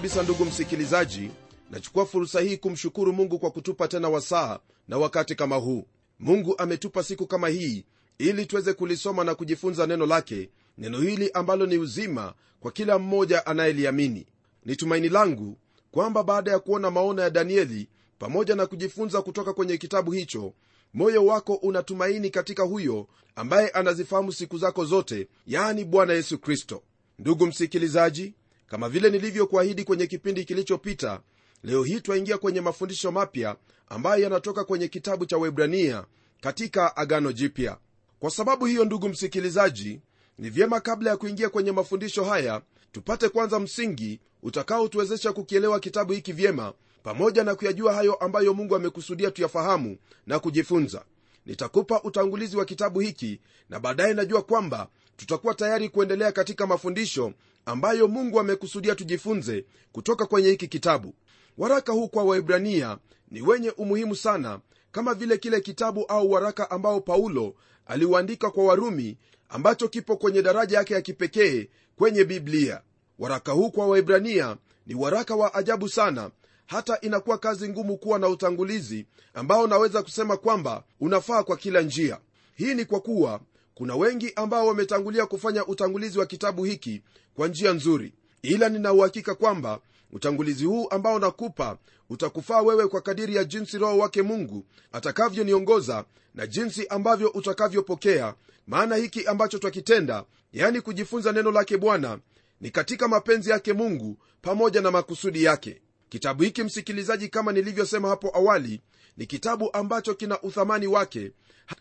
kabisa ndugu msikilizaji. Nachukua fursa hii kumshukuru mungu kwa kutupa tena wasaa na wakati kama huu. Mungu ametupa siku kama hii ili tuweze kulisoma na kujifunza neno lake neno hili ambalo ni uzima kwa kila mmoja anayeliamini. Ni tumaini langu kwamba baada ya kuona maono ya danieli pamoja na kujifunza kutoka kwenye kitabu hicho moyo wako unatumaini katika huyo ambaye anazifahamu siku zako zote yaani bwana yesu kristo. Ndugu msikilizaji kama vile nilivyokuahidi kwenye kipindi kilichopita leo hii twaingia kwenye mafundisho mapya ambayo yanatoka kwenye kitabu cha webrania katika agano jipya. Kwa sababu hiyo ndugu msikilizaji ni vyema kabla ya kuingia kwenye mafundisho haya tupate kwanza msingi utakaotuwezesha kukielewa kitabu hiki vyema pamoja na kuyajua hayo ambayo mungu amekusudia tuyafahamu na kujifunza nitakupa utangulizi wa kitabu hiki na baadaye najua kwamba tutakuwa tayari kuendelea katika mafundisho ambayo mungu amekusudia tujifunze kutoka kwenye hiki kitabu. Waraka huu kwa waibrania ni wenye umuhimu sana kama vile kile kitabu au waraka ambao paulo aliuandika kwa warumi ambacho kipo kwenye daraja yake ya kipekee kwenye biblia. Waraka huu kwa waibrania ni waraka wa ajabu sana hata inakuwa kazi ngumu kuwa na utangulizi ambao naweza kusema kwamba unafaa kwa kila njia. Hii ni kwa kuwa kuna wengi ambao wametangulia kufanya utangulizi wa kitabu hiki kwa njia nzuri. Ila ninauhakika kwamba utangulizi huu ambao nakupa utakufaa wewe kwa kadiri ya jinsi roho wake mungu atakavyoniongoza na jinsi ambavyo utakavyopokea maana hiki ambacho twakitenda yani kujifunza neno lake bwana ni katika mapenzi yake mungu pamoja na makusudi yake kitabu hiki msikilizaji kama nilivyosema hapo awali ni kitabu ambacho kina uthamani wake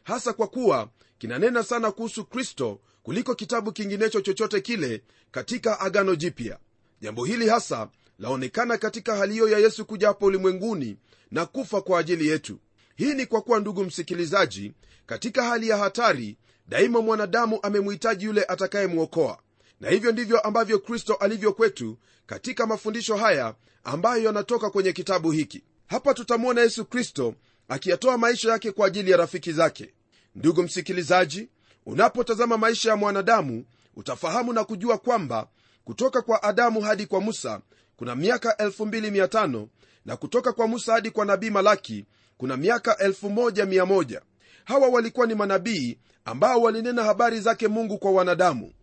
hasa kwa kuwa kinanena sana kuhusu kristo kuliko kitabu kinginecho chochote kile katika agano jipya. Jambo hili hasa laonekana katika hali hiyo ya yesu kuja hapa ulimwenguni na kufa kwa ajili yetu. Hii ni kwa kuwa ndugu msikilizaji katika hali ya hatari daima mwanadamu amemhitaji yule atakayemwokoa na hivyo ndivyo ambavyo kristo alivyo kwetu katika mafundisho haya ambayo yanatoka kwenye kitabu hiki. Hapa tutamwona yesu kristo akiyatoa maisha yake kwa ajili ya rafiki zake. Ndugu msikilizaji unapotazama maisha ya mwanadamu utafahamu na kujua kwamba kutoka kwa adamu hadi kwa musa kuna miaka 25 na kutoka kwa musa hadi kwa nabii malaki kuna miaka 1100 hawa walikuwa ni manabii ambao walinena habari zake mungu kwa wanadamu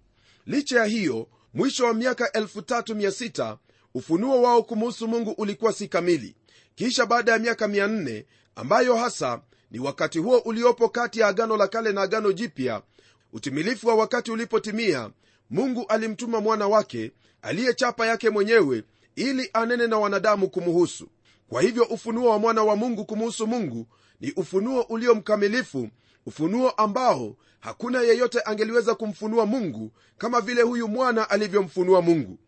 licha ya hiyo mwisho wa miaka 36 ufunuo wao kumuhusu mungu ulikuwa si kamili. Kisha baada ya miaka 400 ambayo hasa ni wakati huo uliopo kati ya agano la kale na agano jipya utimilifu wa wakati ulipotimia mungu alimtuma mwana wake aliyechapa yake mwenyewe ili anene na wanadamu kumuhusu. Kwa hivyo ufunuo wa mwana wa mungu kumuhusu mungu ni ufunuo ulio mkamilifu ufunuo ambao hakuna yeyote angeliweza kumfunua mungu kama vile huyu mwana alivyomfunua mungu.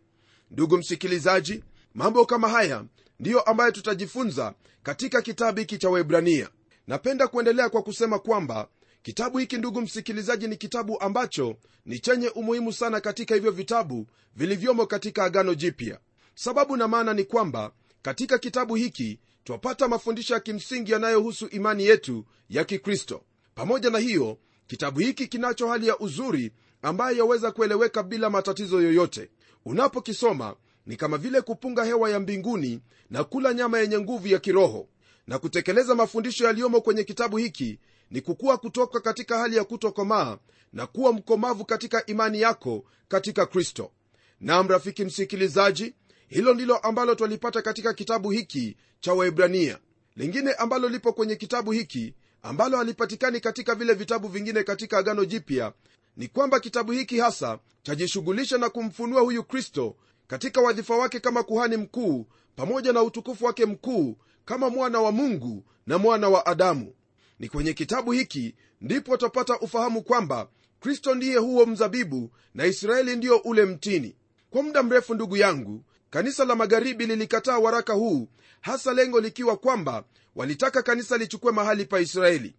Ndugu msikilizaji mambo kama haya ndiyo ambayo tutajifunza katika kitabu hiki cha webrania napenda kuendelea kwa kusema kwamba kitabu hiki ndugu msikilizaji ni kitabu ambacho ni chenye umuhimu sana katika hivyo vitabu vilivyomo katika agano jipya. Sababu na maana ni kwamba katika kitabu hiki twapata mafundisho ya kimsingi yanayohusu imani yetu ya kikristo pamoja na hiyo kitabu hiki kinacho hali ya uzuri ambayo yaweza kueleweka bila matatizo yoyote. Unapokisoma ni kama vile kupunga hewa ya mbinguni na kula nyama yenye nguvu ya kiroho. Na kutekeleza mafundisho yaliyomo kwenye kitabu hiki ni kukuwa kutoka katika hali ya kutokomaa na kuwa mkomavu katika imani yako katika kristo. Nam rafiki msikilizaji hilo ndilo ambalo twalipata katika kitabu hiki cha waibrania lingine ambalo lipo kwenye kitabu hiki ambalo halipatikani katika vile vitabu vingine katika agano jipya ni kwamba kitabu hiki hasa chajishughulisha na kumfunua huyu kristo katika wadhifa wake kama kuhani mkuu pamoja na utukufu wake mkuu kama mwana wa mungu na mwana wa adamu. Ni kwenye kitabu hiki ndipo twapata ufahamu kwamba kristo ndiye huo mzabibu na israeli ndiyo ule mtini. Kwa muda mrefu ndugu yangu kanisa la magharibi lilikataa waraka huu hasa lengo likiwa kwamba walitaka kanisa lichukue mahali pa israeli.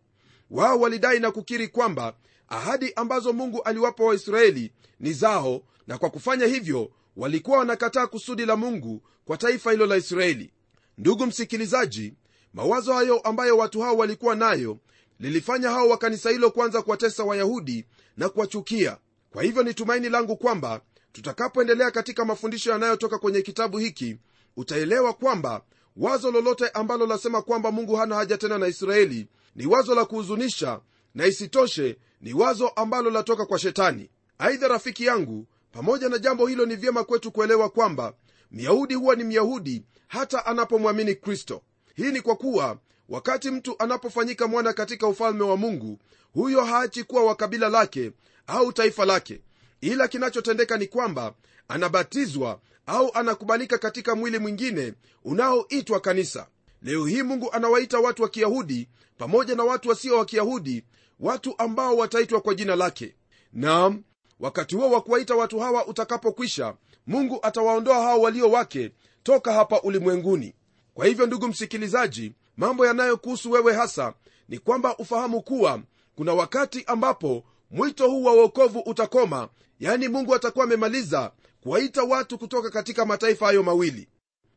Wao walidai na kukiri kwamba ahadi ambazo mungu aliwapa waisraeli ni zao na kwa kufanya hivyo walikuwa wanakataa kusudi la mungu kwa taifa hilo la israeli. Ndugu msikilizaji mawazo hayo ambayo watu hao walikuwa nayo lilifanya hao wa kanisa hilo kwanza kuwatesa wayahudi na kuwachukia. Kwa hivyo ni tumaini langu kwamba tutakapoendelea katika mafundisho yanayotoka kwenye kitabu hiki utaelewa kwamba wazo lolote ambalo lasema kwamba mungu hana haja tena na israeli ni wazo la kuhuzunisha na isitoshe ni wazo ambalo latoka kwa shetani. Aidha rafiki yangu pamoja na jambo hilo ni vyema kwetu kuelewa kwamba myahudi huwa ni myahudi hata anapomwamini kristo. Hii ni kwa kuwa wakati mtu anapofanyika mwana katika ufalme wa mungu huyo haachi kuwa wa kabila lake au taifa lake. Ila kinachotendeka ni kwamba anabatizwa au anakubalika katika mwili mwingine unaoitwa kanisa. Leo hii mungu anawaita watu wa kiyahudi pamoja na watu wasio wa kiyahudi watu ambao wataitwa kwa jina lake. Nam wakati huo wa kuwaita watu hawa utakapokwisha mungu atawaondoa hao walio wake toka hapa ulimwenguni. Kwa hivyo ndugu msikilizaji mambo yanayokuhusu wewe hasa ni kwamba ufahamu kuwa kuna wakati ambapo mwito huu wa uokovu utakoma yaani mungu atakuwa amemaliza kuwaita watu kutoka katika mataifa hayo mawili.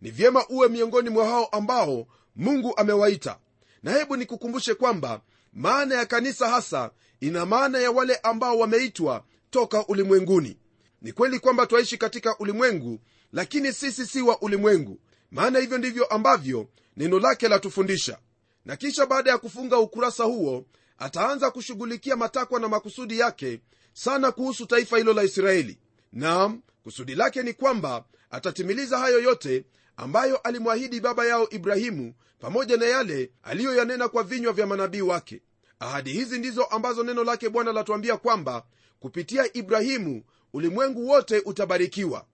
Ni vyema uwe miongoni mwa hao ambao mungu amewaita. Na hebu nikukumbushe kwamba maana ya kanisa hasa ina maana ya wale ambao wameitwa toka ulimwenguni. Ni kweli kwamba twaishi katika ulimwengu lakini sisi si wa ulimwengu. Maana hivyo ndivyo ambavyo neno lake latufundisha na kisha baada ya kufunga ukurasa huo ataanza kushughulikia matakwa na makusudi yake sana kuhusu taifa hilo la israeli. Naam kusudi lake ni kwamba atatimiliza hayo yote ambayo alimwahidi baba yao ibrahimu pamoja na yale aliyoyanena kwa vinywa vya manabii wake. Ahadi hizi ndizo ambazo neno lake bwana latuambia kwamba kupitia ibrahimu ulimwengu wote utabarikiwa.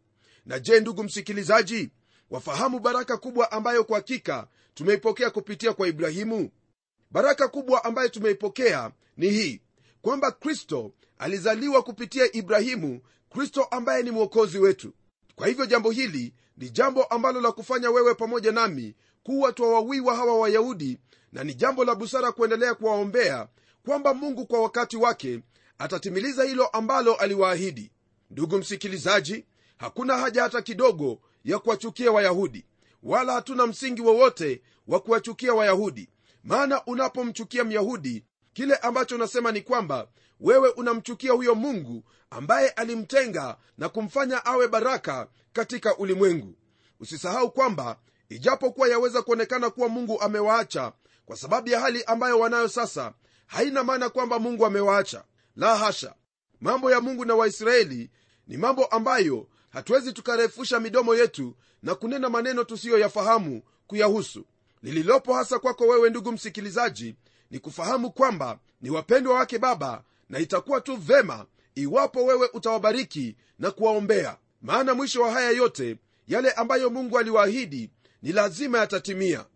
Na je ndugu msikilizaji wafahamu baraka kubwa ambayo kwa hakika tumeipokea kupitia kwa ibrahimu? Baraka kubwa ambayo tumeipokea ni hii kwamba kristo alizaliwa kupitia ibrahimu kristo ambaye ni mwokozi wetu. Kwa hivyo jambo hili ni jambo ambalo la kufanya wewe pamoja nami kuwa twawawiwa hawa wayahudi na ni jambo la busara kuendelea kuwaombea kwamba mungu kwa wakati wake atatimiliza hilo ambalo aliwaahidi. Ndugu msikilizaji hakuna haja hata kidogo ya kuwachukia wayahudi wala hatuna msingi wowote wa kuwachukia wayahudi. Maana unapomchukia myahudi kile ambacho unasema ni kwamba wewe unamchukia huyo mungu ambaye alimtenga na kumfanya awe baraka katika ulimwengu. Usisahau kwamba ijapokuwa yaweza kuonekana kuwa mungu amewaacha kwa sababu ya hali ambayo wanayo sasa haina maana kwamba mungu amewaacha. La hasha! Mambo ya mungu na waisraeli ni mambo ambayo hatuwezi tukarefusha midomo yetu na kunena maneno tusiyoyafahamu kuyahusu. Lililopo hasa kwako wewe ndugu msikilizaji ni kufahamu kwamba ni wapendwa wake baba na itakuwa tu vema iwapo wewe utawabariki na kuwaombea. Maana mwisho wa haya yote yale ambayo mungu aliwaahidi ni lazima yatatimia.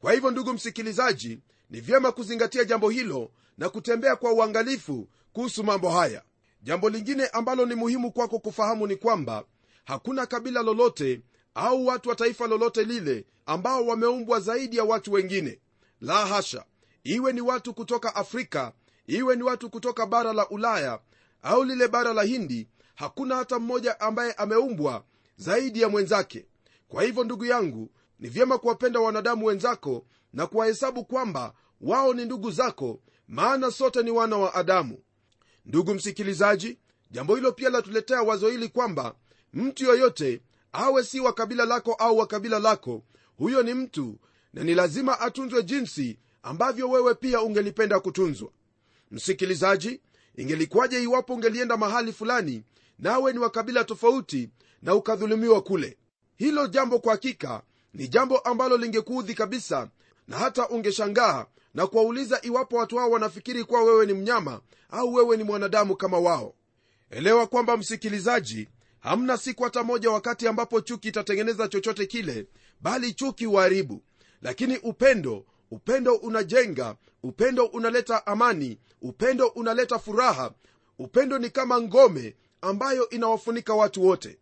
Kwa hivyo ndugu msikilizaji ni vyema kuzingatia jambo hilo na kutembea kwa uangalifu kuhusu mambo haya. Jambo lingine ambalo ni muhimu kwako kufahamu ni kwamba hakuna kabila lolote au watu wa taifa lolote lile ambao wameumbwa zaidi ya watu wengine. La hasha iwe ni watu kutoka afrika iwe ni watu kutoka bara la ulaya au lile bara la hindi hakuna hata mmoja ambaye ameumbwa zaidi ya mwenzake. Kwa hivyo ndugu yangu ni vyema kuwapenda wanadamu wenzako na kuwahesabu kwamba wao ni ndugu zako maana sote ni wana wa adamu. Ndugu msikilizaji jambo hilo pia latuletea wazo hili kwamba mtu yoyote awe si wa kabila lako au wa kabila lako huyo ni mtu na ni lazima atunzwe jinsi ambavyo wewe pia ungelipenda kutunzwa. Msikilizaji ingelikuwaje iwapo ungelienda mahali fulani nawe ni wa kabila tofauti na ukadhulumiwa kule? Hilo jambo kwa hakika ni jambo ambalo lingekuudhi kabisa na hata ungeshangaa na kuwauliza iwapo watu hao wanafikiri kuwa wewe ni mnyama au wewe ni mwanadamu kama wao. Elewa kwamba msikilizaji hamna siku hata moja wakati ambapo chuki itatengeneza chochote kile bali chuki uharibu lakini upendo upendo unajenga upendo unaleta amani upendo unaleta furaha. Upendo ni kama ngome ambayo inawafunika watu wote.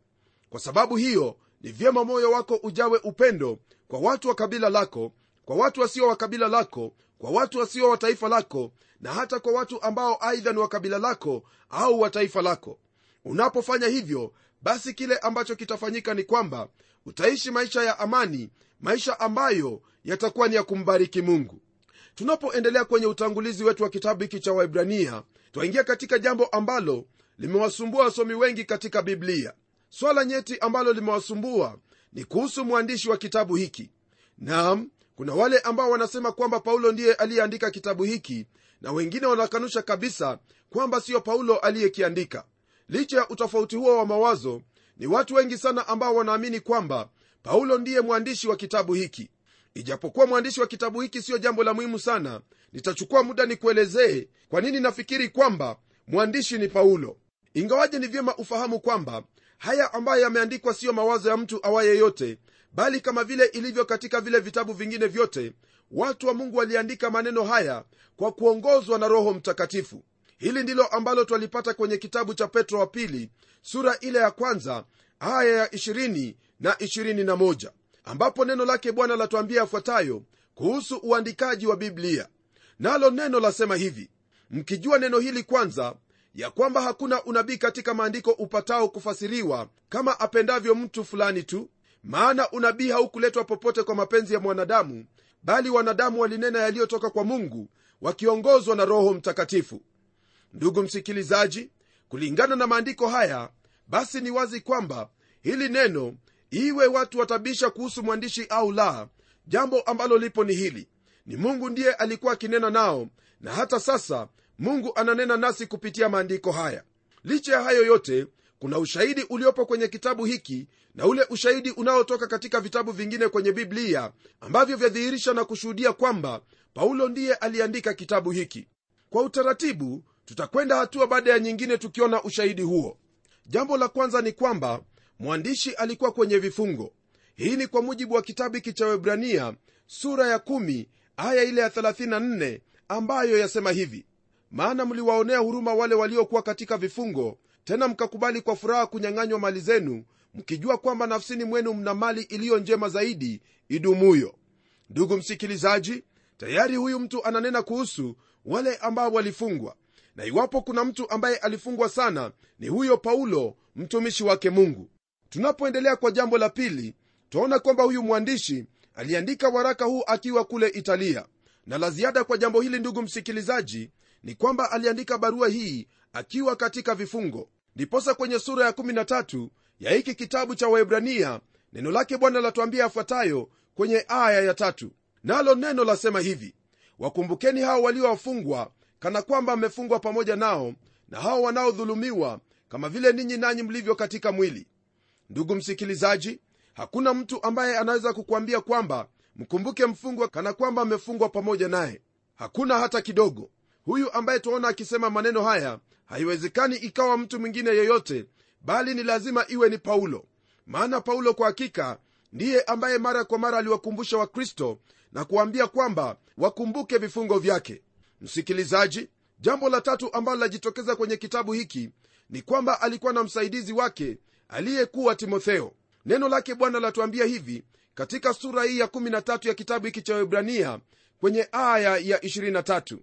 Kwa sababu hiyo ni vyema moyo wako ujawe upendo kwa watu wa kabila lako kwa watu wasio wa kabila lako kwa watu wasio wa taifa lako na hata kwa watu ambao aidha ni wa kabila lako au wa taifa lako. Unapofanya hivyo basi kile ambacho kitafanyika ni kwamba utaishi maisha ya amani maisha ambayo yatakuwa ni ya kumbariki mungu. Tunapoendelea kwenye utangulizi wetu wa kitabu hiki cha waibrania twaingia katika jambo ambalo limewasumbua wasomi wengi katika biblia. Swala nyeti ambalo limewasumbua ni kuhusu mwandishi wa kitabu hiki. Nam kuna wale ambao wanasema kwamba paulo ndiye aliyeandika kitabu hiki na wengine wanakanusha kabisa kwamba siyo paulo aliyekiandika. Licha ya utofauti huo wa mawazo ni watu wengi sana ambao wanaamini kwamba paulo ndiye mwandishi wa kitabu hiki ijapokuwa mwandishi wa kitabu hiki siyo jambo la muhimu sana nitachukua muda nikuelezee kwa nini nafikiri kwamba mwandishi ni paulo. Ingawaje ni vyema ufahamu kwamba haya ambayo yameandikwa siyo mawazo ya mtu awaye yote bali kama vile ilivyo katika vile vitabu vingine vyote watu wa mungu waliandika maneno haya kwa kuongozwa na roho mtakatifu. Hili ndilo ambalo twalipata kwenye kitabu cha petro wa pili sura ile ya kwanza aya ya 20 na 21 ambapo neno lake bwana latuambia yafuatayo kuhusu uandikaji wa biblia. Nalo neno lasema hivi mkijua neno hili kwanza ya kwamba hakuna unabii katika maandiko upatao kufasiriwa kama apendavyo mtu fulani tu maana unabii haukuletwa popote kwa mapenzi ya mwanadamu bali wanadamu walinena yaliyotoka kwa mungu wakiongozwa na roho mtakatifu. Ndugu msikilizaji kulingana na maandiko haya basi ni wazi kwamba hili neno iwe watu watabisha kuhusu mwandishi au la jambo ambalo lipo ni hili. Ni mungu ndiye alikuwa akinena nao na hata sasa mungu ananena nasi kupitia maandiko haya. Licha ya hayo yote kuna ushahidi uliopo kwenye kitabu hiki na ule ushahidi unaotoka katika vitabu vingine kwenye biblia ambavyo vyadhihirisha na kushuhudia kwamba paulo ndiye aliandika kitabu hiki. Kwa utaratibu tutakwenda hatua baada ya nyingine tukiona ushahidi huo. Jambo la kwanza ni kwamba mwandishi alikuwa kwenye vifungo. Hii ni kwa mujibu wa kitabu hiki cha webrania sura ya 1 aya ile ya 34 ambayo yasema hivi. Maana mliwaonea huruma wale waliokuwa katika vifungo tena mkakubali kwa furaha kunyang'anywa mali zenu mkijua kwamba nafsini mwenu mna mali iliyo njema zaidi idumuyo. Ndugu msikilizaji tayari huyu mtu ananena kuhusu wale ambao walifungwa. Na iwapo kuna mtu ambaye alifungwa sana ni huyo paulo mtumishi wake mungu tunapoendelea kwa jambo la pili twaona kwamba huyu mwandishi aliandika waraka huu akiwa kule italia. Na la ziada kwa jambo hili ndugu msikilizaji ni kwamba aliandika barua hii akiwa katika vifungo. Ndiposa kwenye sura ya 13 ya hiki kitabu cha waebrania neno lake bwana latuambia yafuatayo kwenye aya ya tatu. Nalo neno lasema hivi wakumbukeni hao waliowafungwa kana kwamba mmefungwa pamoja nao na hao wanaodhulumiwa kama vile ninyi nanyi mlivyo katika mwili ndugu msikilizaji hakuna mtu ambaye anaweza kukuambia kwamba mkumbuke mfungwa kana kwamba amefungwa pamoja naye. Hakuna hata kidogo. Huyu ambaye twaona akisema maneno haya haiwezekani ikawa mtu mwingine yeyote bali ni lazima iwe ni paulo. Maana paulo kwa hakika ndiye ambaye mara kwa mara aliwakumbusha wakristo na kuwaambia kwamba wakumbuke vifungo vyake. Msikilizaji jambo la tatu ambalo lajitokeza kwenye kitabu hiki ni kwamba alikuwa na msaidizi wake aliyekuwa timotheo. Neno lake bwana latuambia hivi katika sura hii ya 13 ya kitabu hiki cha webrania kwenye aya ya 23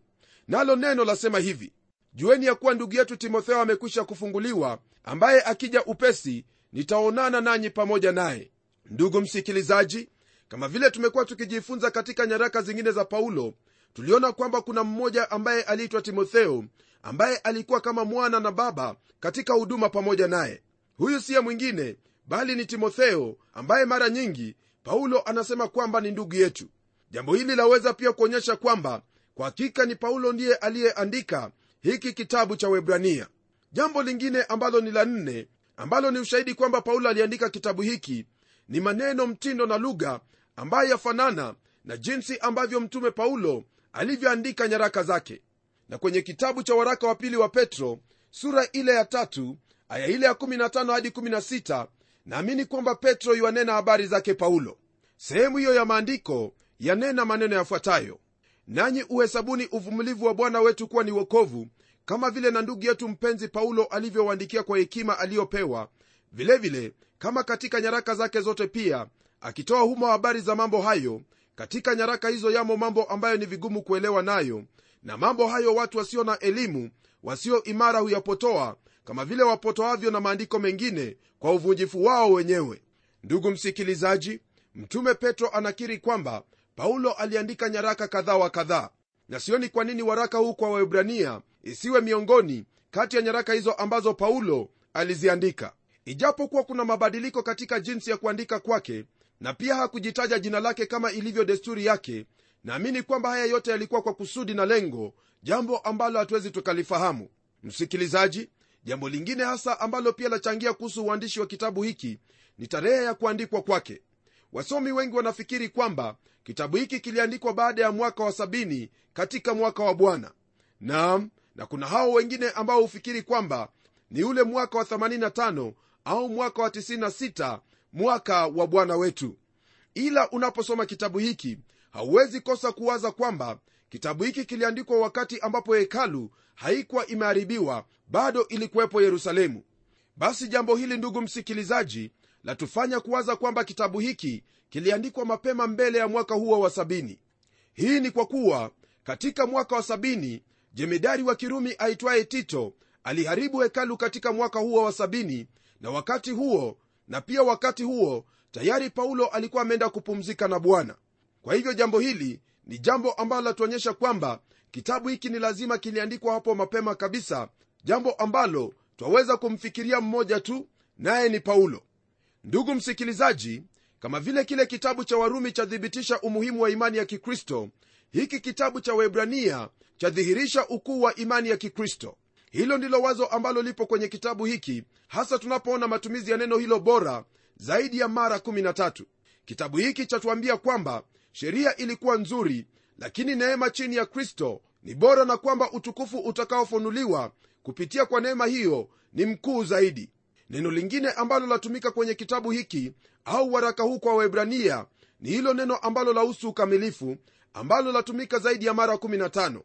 nalo neno lasema hivi jueni ya kuwa ndugu yetu timotheo amekwisha kufunguliwa ambaye akija upesi nitaonana nanyi pamoja naye. Ndugu msikilizaji kama vile tumekuwa tukijifunza katika nyaraka zingine za paulo tuliona kwamba kuna mmoja ambaye aliitwa timotheo ambaye alikuwa kama mwana na baba katika huduma pamoja naye huyu siye mwingine bali ni timotheo ambaye mara nyingi paulo anasema kwamba ni ndugu yetu. Jambo hili laweza pia kuonyesha kwamba kwa hakika ni paulo ndiye aliyeandika hiki kitabu cha webrania jambo lingine ambalo ni la nne ambalo ni ushahidi kwamba paulo aliandika kitabu hiki ni maneno mtindo na lugha ambayo yafanana na jinsi ambavyo mtume paulo alivyoandika nyaraka zake. Na kwenye kitabu cha waraka wa pili wa petro sura ile ya tatu aya ile ya 15 hadi 16 naamini kwamba petro yuanena habari zake paulo. Sehemu hiyo ya maandiko yanena maneno yafuatayo. Nanyi uhesabuni uvumilivu wa bwana wetu kuwa ni wokovu kama vile na ndugu yetu mpenzi paulo alivyowaandikia kwa hekima aliyopewa vilevile vile, kama katika nyaraka zake zote pia akitoa humo habari za mambo hayo. Katika nyaraka hizo yamo mambo ambayo ni vigumu kuelewa nayo na mambo hayo watu wasio na elimu wasio imara huyapotoa kama vile wapotoavyo na maandiko mengine kwa uvunjifu wao wenyewe. Ndugu msikilizaji mtume petro anakiri kwamba paulo aliandika nyaraka kadhaa wa kadhaa. Na sioni kwa nini waraka huu kwa waebrania isiwe miongoni kati ya nyaraka hizo ambazo paulo aliziandika. Ijapokuwa kuna mabadiliko katika jinsi ya kuandika kwake na pia hakujitaja jina lake kama ilivyo desturi yake naamini kwamba haya yote yalikuwa kwa kusudi na lengo jambo ambalo hatuwezi tukalifahamu. Msikilizaji jambo lingine hasa ambalo pia lachangia kuhusu uandishi wa kitabu hiki ni tarehe ya kuandikwa kwake. Wasomi wengi wanafikiri kwamba kitabu hiki kiliandikwa baada ya mwaka wa sabini katika mwaka wa bwana. Naam na kuna hao wengine ambao hufikiri kwamba ni ule mwaka wa 85 au mwaka wa 96 mwaka wa bwana wetu. Ila unaposoma kitabu hiki hauwezi kosa kuwaza kwamba kitabu hiki kiliandikwa wakati ambapo hekalu haikuwa imeharibiwa bado ilikuwepo yerusalemu. Basi jambo hili ndugu msikilizaji latufanya kuwaza kwamba kitabu hiki kiliandikwa mapema mbele ya mwaka huo wa sabini. Hii ni kwa kuwa katika mwaka wa sabini jemedari wa kirumi aitwaye tito aliharibu hekalu katika mwaka huo wa sabini na wakati huo na pia wakati huo tayari paulo alikuwa ameenda kupumzika na bwana. Kwa hivyo jambo hili ni jambo ambalo latuonyesha kwamba kitabu hiki ni lazima kiliandikwa hapo mapema kabisa jambo ambalo twaweza kumfikiria mmoja tu naye ni paulo. Ndugu msikilizaji kama vile kile kitabu cha warumi chathibitisha umuhimu wa imani ya kikristo hiki kitabu cha webrania chadhihirisha ukuu wa imani ya kikristo. Hilo ndilo wazo ambalo lipo kwenye kitabu hiki hasa tunapoona matumizi ya neno hilo bora zaidi ya mara 13 kitabu hiki chatuambia kwamba sheria ilikuwa nzuri lakini neema chini ya kristo ni bora na kwamba utukufu utakaofunuliwa kupitia kwa neema hiyo ni mkuu zaidi. Neno lingine ambalo latumika kwenye kitabu hiki au waraka huu kwa waebrania ni hilo neno ambalo lahusu ukamilifu ambalo latumika zaidi ya mara 15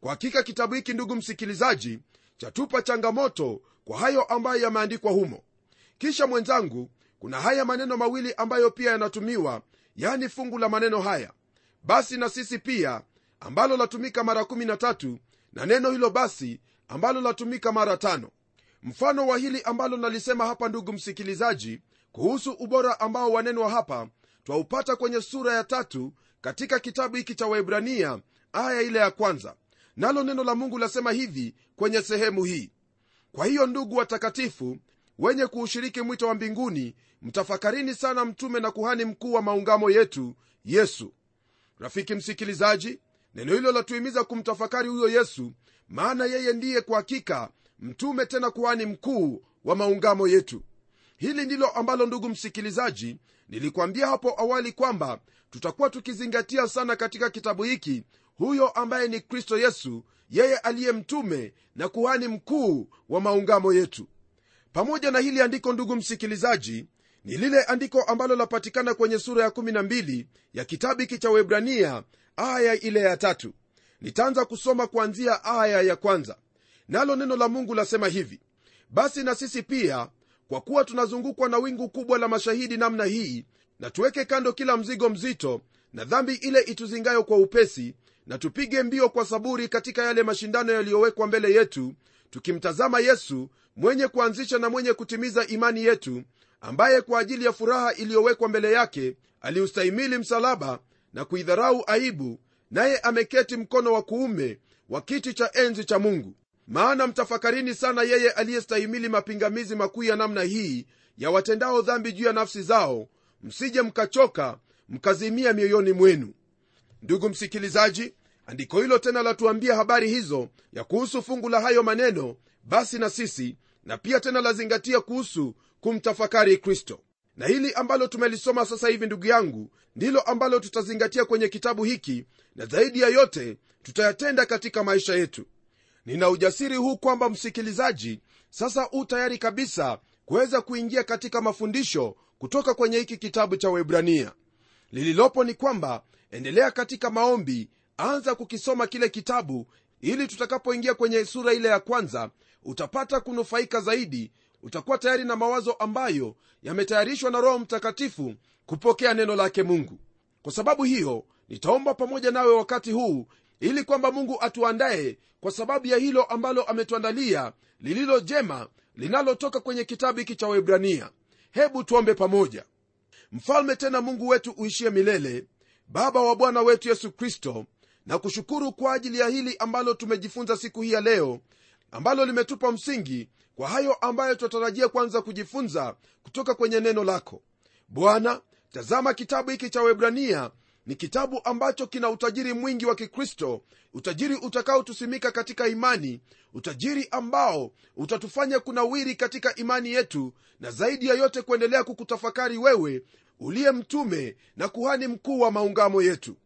kwa hakika kitabu hiki ndugu msikilizaji chatupa changamoto kwa hayo ambayo yameandikwa humo. Kisha mwenzangu kuna haya maneno mawili ambayo pia yanatumiwa yani fungu la maneno haya basi na sisi pia ambalo latumika mara 13 na neno hilo basi ambalo latumika mara tano. Mfano wa hili ambalo nalisema hapa ndugu msikilizaji kuhusu ubora ambao wanenwa hapa twaupata kwenye sura ya tatu katika kitabu hiki cha waibrania aya ile ya kwanza. Nalo neno la mungu lasema hivi kwenye sehemu hii. Kwa hiyo ndugu watakatifu wenye kuushiriki mwito wa mbinguni mtafakarini sana mtume na kuhani mkuu wa maungamo yetu yesu rafiki msikilizaji neno hilo latuhimiza kumtafakari huyo yesu maana yeye ndiye kwa hakika mtume tena kuhani mkuu wa maungamo yetu. Hili ndilo ambalo ndugu msikilizaji nilikwambia hapo awali kwamba tutakuwa tukizingatia sana katika kitabu hiki huyo ambaye ni kristo yesu yeye aliye mtume na kuhani mkuu wa maungamo yetu. Pamoja na hili andiko ndugu msikilizaji ni lile andiko ambalo lapatikana kwenye sura ya 12 ya kitabu hiki cha webrania aya ile ya tatu. Nitaanza kusoma kuanzia aya ya kwanza. Nalo neno la mungu lasema hivi basi na sisi pia kwa kuwa tunazungukwa na wingu kubwa la mashahidi namna hii na tuweke kando kila mzigo mzito na dhambi ile ituzingayo kwa upesi na tupige mbio kwa saburi katika yale mashindano yaliyowekwa mbele yetu tukimtazama yesu mwenye kuanzisha na mwenye kutimiza imani yetu ambaye kwa ajili ya furaha iliyowekwa mbele yake aliustahimili msalaba na kuidharau aibu naye ameketi mkono wa kuume wa kiti cha enzi cha mungu. Maana mtafakarini sana yeye aliyestahimili mapingamizi makuu ya namna hii ya watendao dhambi juu ya nafsi zao msije mkachoka mkazimia mioyoni mwenu. Ndugu msikilizaji andiko hilo tena latuambia habari hizo ya kuhusu fungu la hayo maneno basi na sisi na pia tena lazingatia kuhusu kumtafakari kristo. Na hili ambalo tumelisoma sasa hivi ndugu yangu ndilo ambalo tutazingatia kwenye kitabu hiki na zaidi ya yote tutayatenda katika maisha yetu. Nina ujasiri huu kwamba msikilizaji sasa u tayari kabisa kuweza kuingia katika mafundisho kutoka kwenye hiki kitabu cha webrania lililopo ni kwamba endelea katika maombi anza kukisoma kile kitabu ili tutakapoingia kwenye sura ile ya kwanza utapata kunufaika zaidi utakuwa tayari na mawazo ambayo yametayarishwa na roho mtakatifu kupokea neno lake mungu. Kwa sababu hiyo nitaomba pamoja nawe wakati huu ili kwamba mungu atuandaye kwa sababu ya hilo ambalo ametuandalia lililo jema linalotoka kwenye kitabu hiki cha webrania hebu tuombe pamoja. Mfalme tena mungu wetu uishie milele baba wa bwana wetu yesu kristo na kushukuru kwa ajili ya hili ambalo tumejifunza siku hii ya leo ambalo limetupa msingi kwa hayo ambayo twatarajia kwanza kujifunza kutoka kwenye neno lako. Bwana tazama kitabu hiki cha webrania ni kitabu ambacho kina utajiri mwingi wa kikristo utajiri utakaotusimika katika imani utajiri ambao utatufanya kunawiri katika imani yetu na zaidi ya yote kuendelea kukutafakari wewe uliye mtume na kuhani mkuu wa maungamo yetu.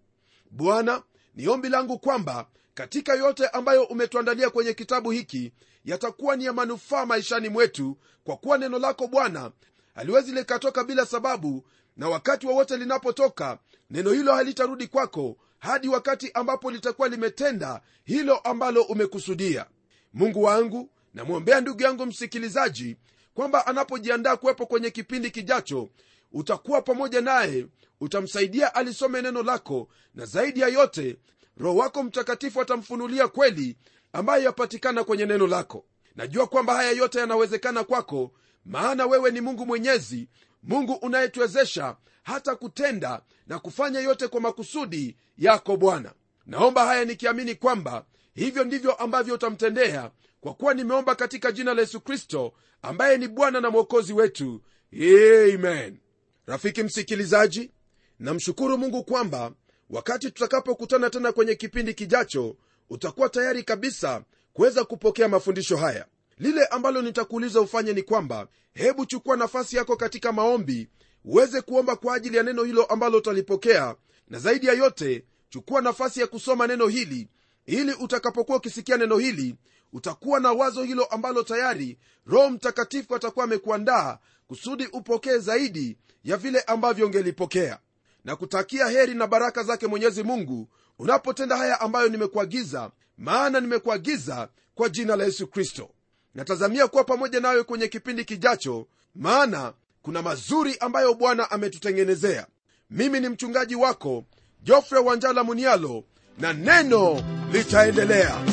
Bwana ni ombi langu kwamba katika yote ambayo umetuandalia kwenye kitabu hiki yatakuwa ni ya manufaa maishani mwetu kwa kuwa neno lako bwana haliwezi likatoka bila sababu na wakati wowote wa linapotoka neno hilo halitarudi kwako hadi wakati ambapo litakuwa limetenda hilo ambalo umekusudia. Mungu wangu namwombea ndugu yangu msikilizaji kwamba anapojiandaa kuwepo kwenye kipindi kijacho utakuwa pamoja naye utamsaidia alisome neno lako na zaidi ya yote roho wako mtakatifu atamfunulia kweli ambayo yapatikana kwenye neno lako. Najua kwamba haya yote yanawezekana kwako maana wewe ni mungu mwenyezi mungu unayetuwezesha hata kutenda na kufanya yote kwa makusudi yako bwana. Naomba haya nikiamini kwamba hivyo ndivyo ambavyo utamtendea kwa kuwa nimeomba katika jina la yesu kristo ambaye ni bwana na mwokozi wetu. Amen. Rafiki msikilizaji namshukuru mungu kwamba wakati tutakapokutana tena kwenye kipindi kijacho utakuwa tayari kabisa kuweza kupokea mafundisho haya. Lile ambalo nitakuuliza ufanye ni kwamba hebu chukua nafasi yako katika maombi uweze kuomba kwa ajili ya neno hilo ambalo utalipokea na zaidi ya yote chukua nafasi ya kusoma neno hili. Ili utakapokuwa ukisikia neno hili utakuwa na wazo hilo ambalo tayari roho mtakatifu atakuwa amekuandaa kusudi upokee zaidi ya vile ambavyo ungelipokea na kutakia heri na baraka zake mwenyezi mungu unapotenda haya ambayo nimekuagiza maana nimekuagiza kwa jina la yesu kristo. Natazamia kuwa pamoja nawe kwenye kipindi kijacho maana kuna mazuri ambayo bwana ametutengenezea. Mimi ni mchungaji wako jofre wanjala munialo na neno litaendelea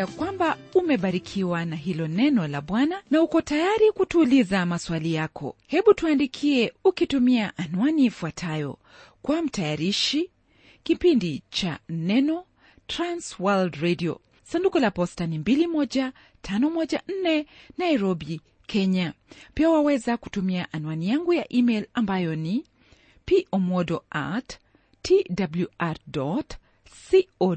ya kwamba umebarikiwa na hilo neno la bwana na uko tayari kutuuliza maswali yako. Hebu tuandikie ukitumia anwani ifuatayo. Kwa mtayarishi kipindi cha neno transworld radio. Sanduku la posta ni 21514 nairobi kenya. Pia waweza kutumia anwani yangu ya email ambayo ni pomodo at twr co